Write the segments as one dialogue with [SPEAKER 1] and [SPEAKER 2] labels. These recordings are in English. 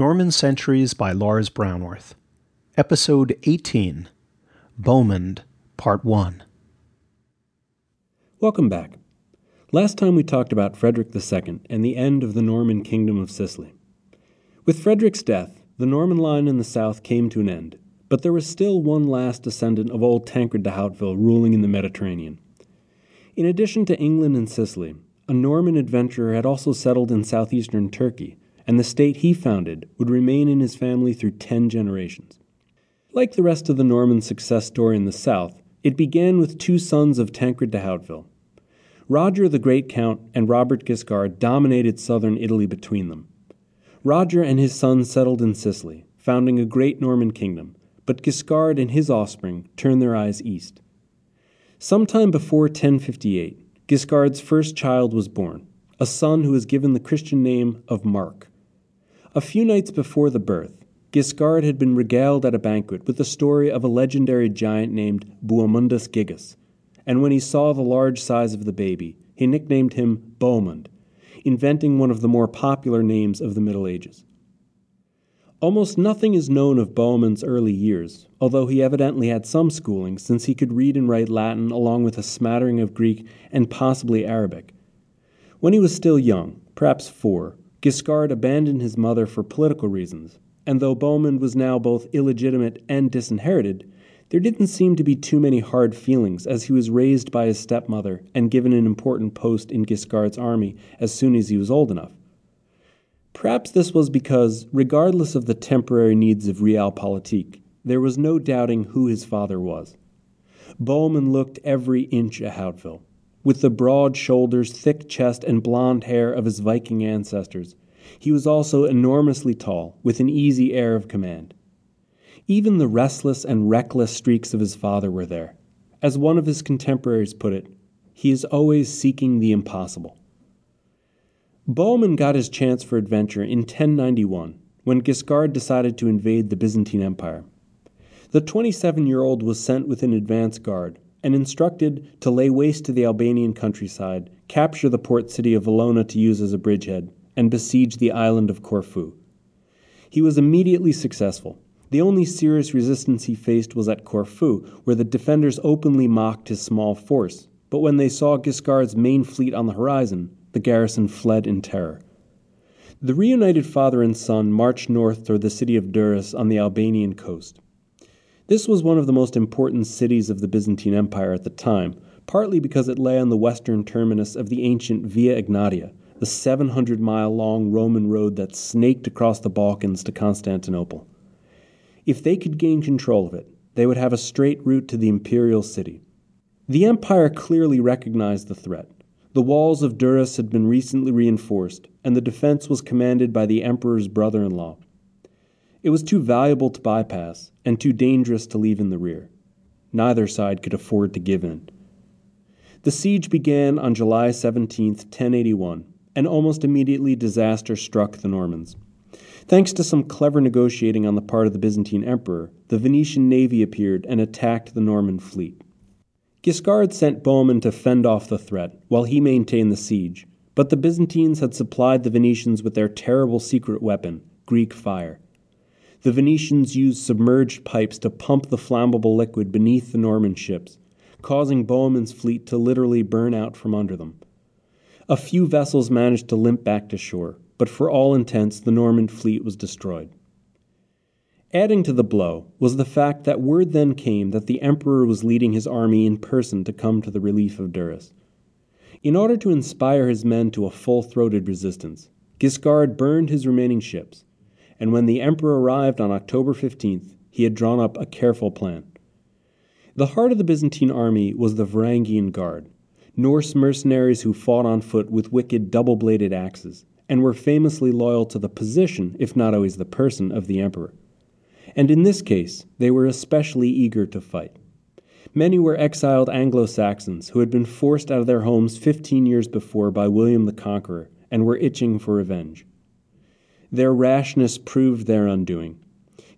[SPEAKER 1] Norman Centuries by Lars Brownworth. Episode 18 Bohemund, Part 1.
[SPEAKER 2] Welcome back. Last time we talked about Frederick II and the end of the Norman Kingdom of Sicily. With Frederick's death, the Norman line in the south came to an end, but there was still one last descendant of old Tancred de Hauteville ruling in the Mediterranean. In addition to England and Sicily, a Norman adventurer had also settled in southeastern Turkey and the state he founded would remain in his family through ten generations. Like the rest of the Norman success story in the south, it began with two sons of Tancred de Hauteville. Roger the Great Count and Robert Guiscard dominated southern Italy between them. Roger and his sons settled in Sicily, founding a great Norman kingdom, but Guiscard and his offspring turned their eyes east. Sometime before 1058, Guiscard's first child was born, a son who was given the Christian name of Mark. A few nights before the birth, Guiscard had been regaled at a banquet with the story of a legendary giant named Bohemundus Gigas, and when he saw the large size of the baby, he nicknamed him Bohemund, inventing one of the more popular names of the Middle Ages. Almost nothing is known of Bohemund's early years, although he evidently had some schooling since he could read and write Latin along with a smattering of Greek and possibly Arabic. When he was still young, perhaps four, Guiscard abandoned his mother for political reasons, and though Bohemund was now both illegitimate and disinherited, there didn't seem to be too many hard feelings as he was raised by his stepmother and given an important post in Guiscard's army as soon as he was old enough. Perhaps this was because, regardless of the temporary needs of realpolitik, there was no doubting who his father was. Bohemund looked every inch a Hauteville with the broad shoulders, thick chest, and blond hair of his Viking ancestors. He was also enormously tall, with an easy air of command. Even the restless and reckless streaks of his father were there. As one of his contemporaries put it, he is always seeking the impossible. Bohemund got his chance for adventure in 1091 when Guiscard decided to invade the Byzantine Empire. The 27 year old was sent with an advance guard, and instructed to lay waste to the Albanian countryside, capture the port city of Valona to use as a bridgehead, and besiege the island of Corfu. He was immediately successful. The only serious resistance he faced was at Corfu, where the defenders openly mocked his small force. But when they saw Guiscard's main fleet on the horizon, the garrison fled in terror. The reunited father and son marched north toward the city of Durrës on the Albanian coast. This was one of the most important cities of the Byzantine Empire at the time, partly because it lay on the western terminus of the ancient Via Egnatia, the 700 mile long Roman road that snaked across the Balkans to Constantinople. If they could gain control of it, they would have a straight route to the imperial city. The empire clearly recognized the threat. The walls of Durrës had been recently reinforced, and the defense was commanded by the emperor's brother in law. It was too valuable to bypass and too dangerous to leave in the rear. Neither side could afford to give in. The siege began on July 17, 1081, and almost immediately disaster struck the Normans. Thanks to some clever negotiating on the part of the Byzantine emperor, the Venetian navy appeared and attacked the Norman fleet. Guiscard sent Bohemund to fend off the threat, while he maintained the siege, but the Byzantines had supplied the Venetians with their terrible secret weapon, Greek fire. The Venetians used submerged pipes to pump the flammable liquid beneath the Norman ships, causing Bohemund's fleet to literally burn out from under them. A few vessels managed to limp back to shore, but for all intents, the Norman fleet was destroyed. Adding to the blow was the fact that word then came that the emperor was leading his army in person to come to the relief of Durrës. In order to inspire his men to a full throated resistance, Guiscard burned his remaining ships, and when the emperor arrived on October 15th, he had drawn up a careful plan. The heart of the Byzantine army was the Varangian Guard, Norse mercenaries who fought on foot with wicked double bladed axes, and were famously loyal to the position, if not always the person, of the emperor. And in this case, they were especially eager to fight. Many were exiled Anglo Saxons who had been forced out of their homes 15 years before by William the Conqueror and were itching for revenge. Their rashness proved their undoing.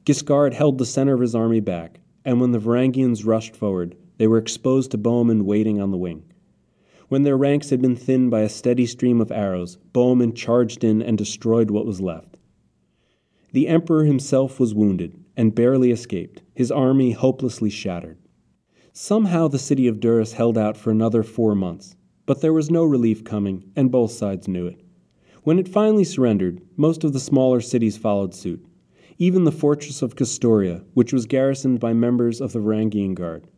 [SPEAKER 2] Guiscard held the center of his army back, and when the Varangians rushed forward, they were exposed to Bohemund waiting on the wing. When their ranks had been thinned by a steady stream of arrows, Bohemund charged in and destroyed what was left. The emperor himself was wounded and barely escaped, his army hopelessly shattered. Somehow the city of Durrës held out for another four months, but there was no relief coming, and both sides knew it. When it finally surrendered, most of the smaller cities followed suit. Even the fortress of Castoria, which was garrisoned by members of the Varangian Guard.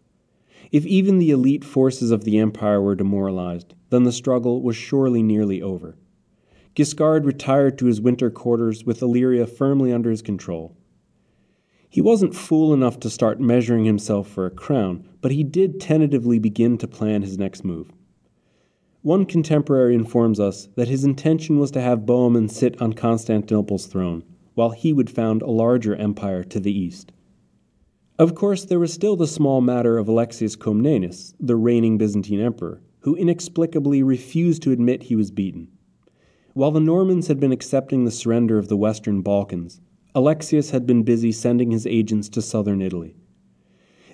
[SPEAKER 2] If even the elite forces of the empire were demoralized, then the struggle was surely nearly over. Guiscard retired to his winter quarters with Illyria firmly under his control. He wasn't fool enough to start measuring himself for a crown, but he did tentatively begin to plan his next move. One contemporary informs us that his intention was to have Bohemund sit on Constantinople's throne, while he would found a larger empire to the east. Of course, there was still the small matter of Alexius Comnenus, the reigning Byzantine emperor, who inexplicably refused to admit he was beaten. While the Normans had been accepting the surrender of the Western Balkans, Alexius had been busy sending his agents to southern Italy.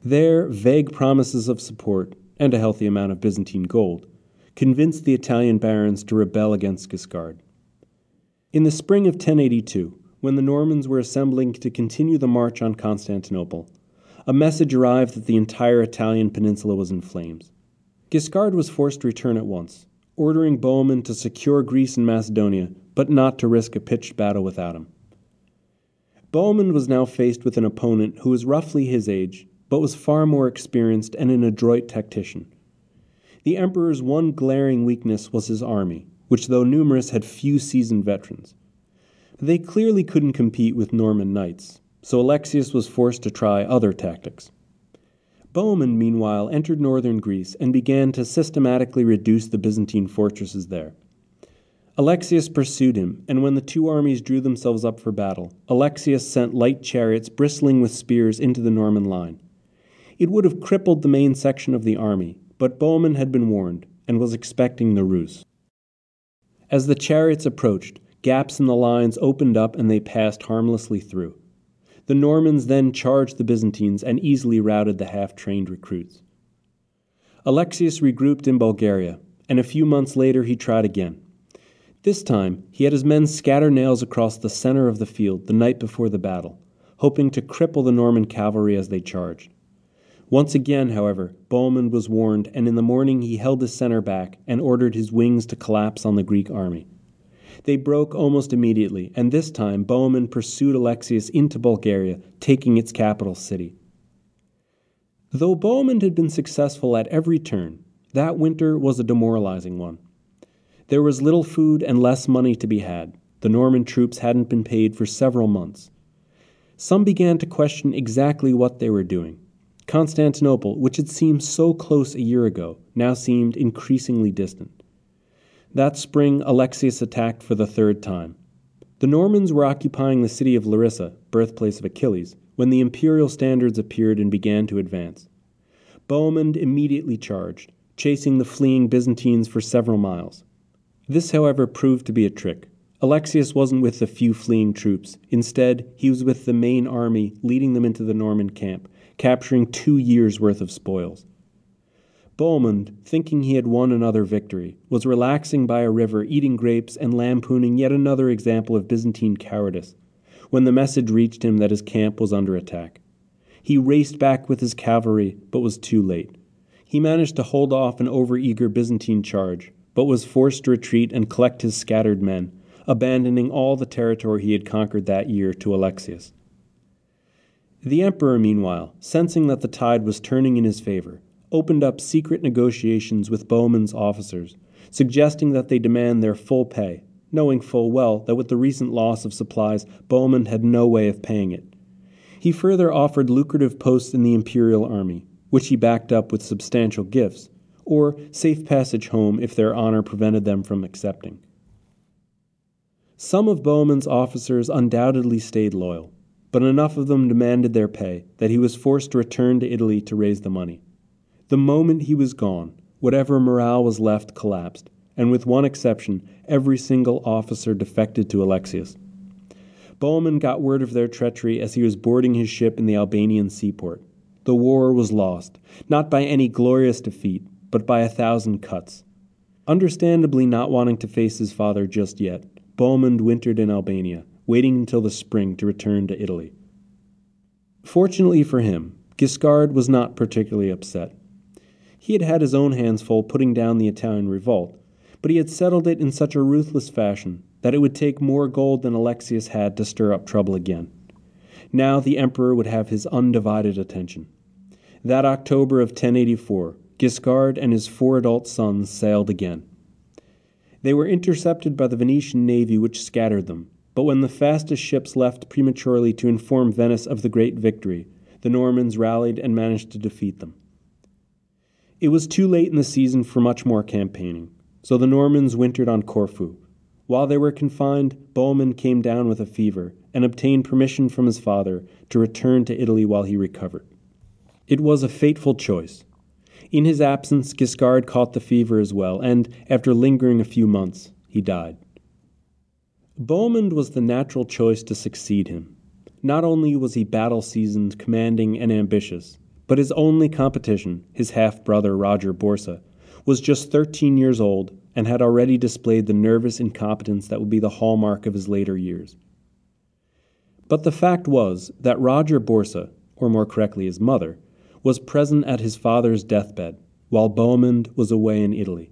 [SPEAKER 2] There, vague promises of support and a healthy amount of Byzantine gold convinced the Italian barons to rebel against Guiscard. In the spring of 1082, when the Normans were assembling to continue the march on Constantinople, a message arrived that the entire Italian peninsula was in flames. Guiscard was forced to return at once, ordering Bohemund to secure Greece and Macedonia, but not to risk a pitched battle without him. Bohemund was now faced with an opponent who was roughly his age, but was far more experienced and an adroit tactician. The emperor's one glaring weakness was his army, which, though numerous, had few seasoned veterans. They clearly couldn't compete with Norman knights, so Alexius was forced to try other tactics. Bohemund, meanwhile, entered northern Greece and began to systematically reduce the Byzantine fortresses there. Alexius pursued him, and when the two armies drew themselves up for battle, Alexius sent light chariots bristling with spears into the Norman line. It would have crippled the main section of the army, but Bohemund had been warned and was expecting the ruse. As the chariots approached, gaps in the lines opened up and they passed harmlessly through. The Normans then charged the Byzantines and easily routed the half trained recruits. Alexius regrouped in Bulgaria, and a few months later he tried again. This time, he had his men scatter nails across the center of the field the night before the battle, hoping to cripple the Norman cavalry as they charged. Once again, however, Bohemund was warned, and in the morning he held his center back and ordered his wings to collapse on the Greek army. They broke almost immediately, and this time Bohemund pursued Alexius into Bulgaria, taking its capital city. Though Bohemund had been successful at every turn, that winter was a demoralizing one. There was little food and less money to be had. The Norman troops hadn't been paid for several months. Some began to question exactly what they were doing. Constantinople, which had seemed so close a year ago, now seemed increasingly distant. That spring, Alexius attacked for the third time. The Normans were occupying the city of Larissa, birthplace of Achilles, when the imperial standards appeared and began to advance. Bohemund immediately charged, chasing the fleeing Byzantines for several miles. This, however, proved to be a trick. Alexius wasn't with the few fleeing troops. Instead, he was with the main army, leading them into the Norman camp, capturing two years' worth of spoils. Bohemund, thinking he had won another victory, was relaxing by a river, eating grapes, and lampooning yet another example of Byzantine cowardice, when the message reached him that his camp was under attack. He raced back with his cavalry, but was too late. He managed to hold off an overeager Byzantine charge, but was forced to retreat and collect his scattered men, abandoning all the territory he had conquered that year to Alexius. The emperor, meanwhile, sensing that the tide was turning in his favor, opened up secret negotiations with Bohemund's officers, suggesting that they demand their full pay, knowing full well that with the recent loss of supplies, Bohemund had no way of paying it. He further offered lucrative posts in the imperial army, which he backed up with substantial gifts, or safe passage home if their honor prevented them from accepting. Some of Bohemund's officers undoubtedly stayed loyal, but enough of them demanded their pay that he was forced to return to Italy to raise the money. The moment he was gone, whatever morale was left collapsed, and with one exception, every single officer defected to Alexius. Bohemund got word of their treachery as he was boarding his ship in the Albanian seaport. The war was lost, not by any glorious defeat, but by a thousand cuts. Understandably not wanting to face his father just yet, Bohemund wintered in Albania, waiting until the spring to return to Italy. Fortunately for him, Guiscard was not particularly upset. He had had his own hands full putting down the Italian revolt, but he had settled it in such a ruthless fashion that it would take more gold than Alexius had to stir up trouble again. Now the emperor would have his undivided attention. That October of 1084, Guiscard and his four adult sons sailed again. They were intercepted by the Venetian navy, which scattered them, but when the fastest ships left prematurely to inform Venice of the great victory, the Normans rallied and managed to defeat them. It was too late in the season for much more campaigning, so the Normans wintered on Corfu. While they were confined, Bohemund came down with a fever and obtained permission from his father to return to Italy while he recovered. It was a fateful choice. In his absence, Guiscard caught the fever as well, and, after lingering a few months, he died. Bohemund was the natural choice to succeed him. Not only was he battle seasoned, commanding, and ambitious, but his only competition, his half brother Roger Borsa, was just 13 years old and had already displayed the nervous incompetence that would be the hallmark of his later years. But the fact was that Roger Borsa, or more correctly his mother, was present at his father's deathbed, while Bohemund was away in Italy.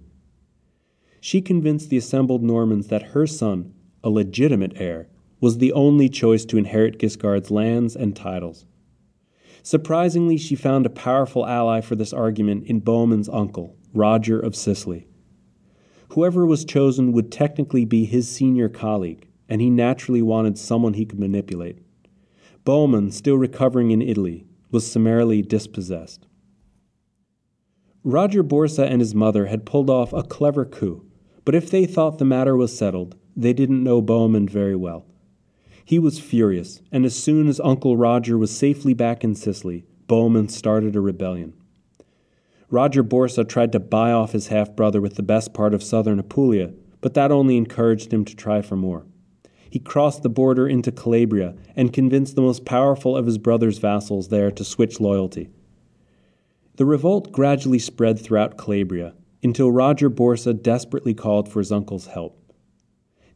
[SPEAKER 2] She convinced the assembled Normans that her son, a legitimate heir, was the only choice to inherit Guiscard's lands and titles. Surprisingly, she found a powerful ally for this argument in Bohemund's uncle, Roger of Sicily. Whoever was chosen would technically be his senior colleague, and he naturally wanted someone he could manipulate. Bohemund, still recovering in Italy, was summarily dispossessed. Roger Borsa and his mother had pulled off a clever coup, but if they thought the matter was settled, they didn't know Bohemund very well. He was furious, and as soon as Uncle Roger was safely back in Sicily, Bohemund started a rebellion. Roger Borsa tried to buy off his half brother with the best part of southern Apulia, but that only encouraged him to try for more he crossed the border into Calabria and convinced the most powerful of his brother's vassals there to switch loyalty. The revolt gradually spread throughout Calabria until Roger Borsa desperately called for his uncle's help.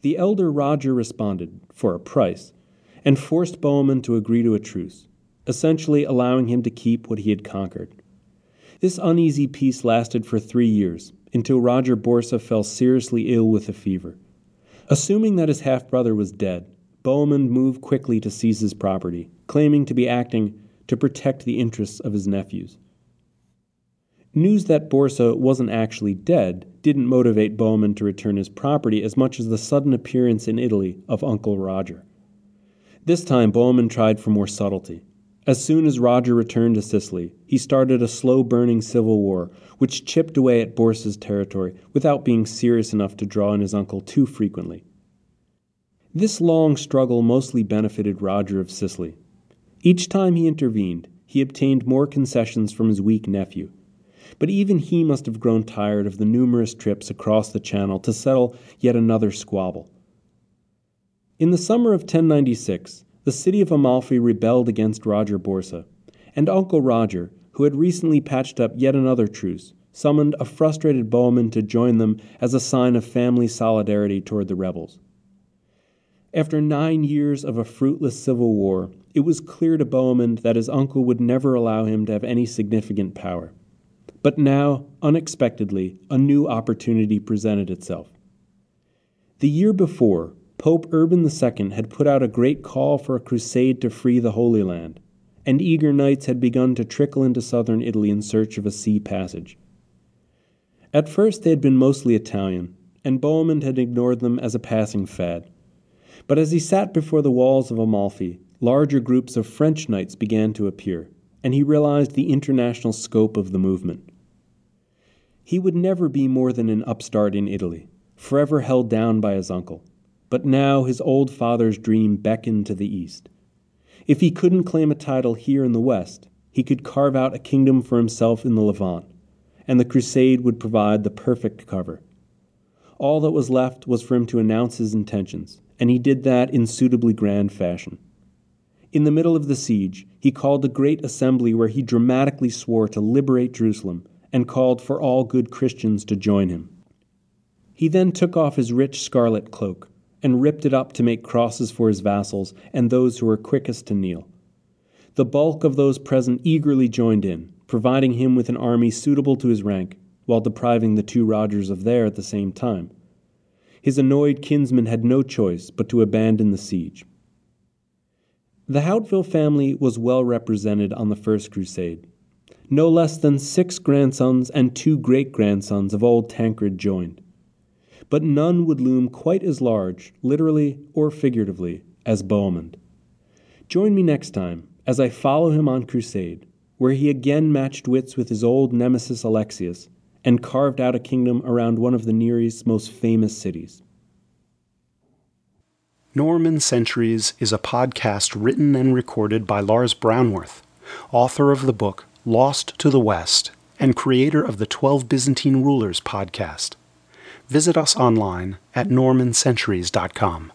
[SPEAKER 2] The elder Roger responded, for a price, and forced Bohemund to agree to a truce, essentially allowing him to keep what he had conquered. This uneasy peace lasted for three years, until Roger Borsa fell seriously ill with a fever. Assuming that his half brother was dead, Bohemund moved quickly to seize his property, claiming to be acting to protect the interests of his nephews. News that Borsa wasn't actually dead didn't motivate Bohemund to return his property as much as the sudden appearance in Italy of Uncle Roger. This time, Bohemund tried for more subtlety. As soon as Roger returned to Sicily, he started a slow burning civil war, which chipped away at Borsa's territory without being serious enough to draw in his uncle too frequently. This long struggle mostly benefited Roger of Sicily. Each time he intervened, he obtained more concessions from his weak nephew. But even he must have grown tired of the numerous trips across the Channel to settle yet another squabble. In the summer of 1096, the city of Amalfi rebelled against Roger Borsa, and Uncle Roger, who had recently patched up yet another truce, summoned a frustrated Bohemund to join them as a sign of family solidarity toward the rebels. After nine years of a fruitless civil war, it was clear to Bohemund that his uncle would never allow him to have any significant power. But now, unexpectedly, a new opportunity presented itself. The year before, Pope Urban II had put out a great call for a crusade to free the Holy Land, and eager knights had begun to trickle into southern Italy in search of a sea passage. At first they had been mostly Italian, and Bohemund had ignored them as a passing fad. But as he sat before the walls of Amalfi, larger groups of French knights began to appear, and he realized the international scope of the movement. He would never be more than an upstart in Italy, forever held down by his uncle but now his old father's dream beckoned to the east. If he couldn't claim a title here in the west, he could carve out a kingdom for himself in the Levant, and the crusade would provide the perfect cover. All that was left was for him to announce his intentions, and he did that in suitably grand fashion. In the middle of the siege, he called a great assembly where he dramatically swore to liberate Jerusalem and called for all good Christians to join him. He then took off his rich scarlet cloak and ripped it up to make crosses for his vassals and those who were quickest to kneel. The bulk of those present eagerly joined in, providing him with an army suitable to his rank, while depriving the two Rogers of their at the same time. His annoyed kinsman had no choice but to abandon the siege. The Hauteville family was well represented on the First Crusade. No less than six grandsons and two great grandsons of old Tancred joined. But none would loom quite as large, literally or figuratively, as Bohemund. Join me next time as I follow him on crusade, where he again matched wits with his old nemesis Alexius and carved out a kingdom around one of the Near East's most famous cities.
[SPEAKER 1] Norman Centuries is a podcast written and recorded by Lars Brownworth, author of the book Lost to the West and creator of the 12 Byzantine Rulers podcast. Visit us online at normancenturies.com.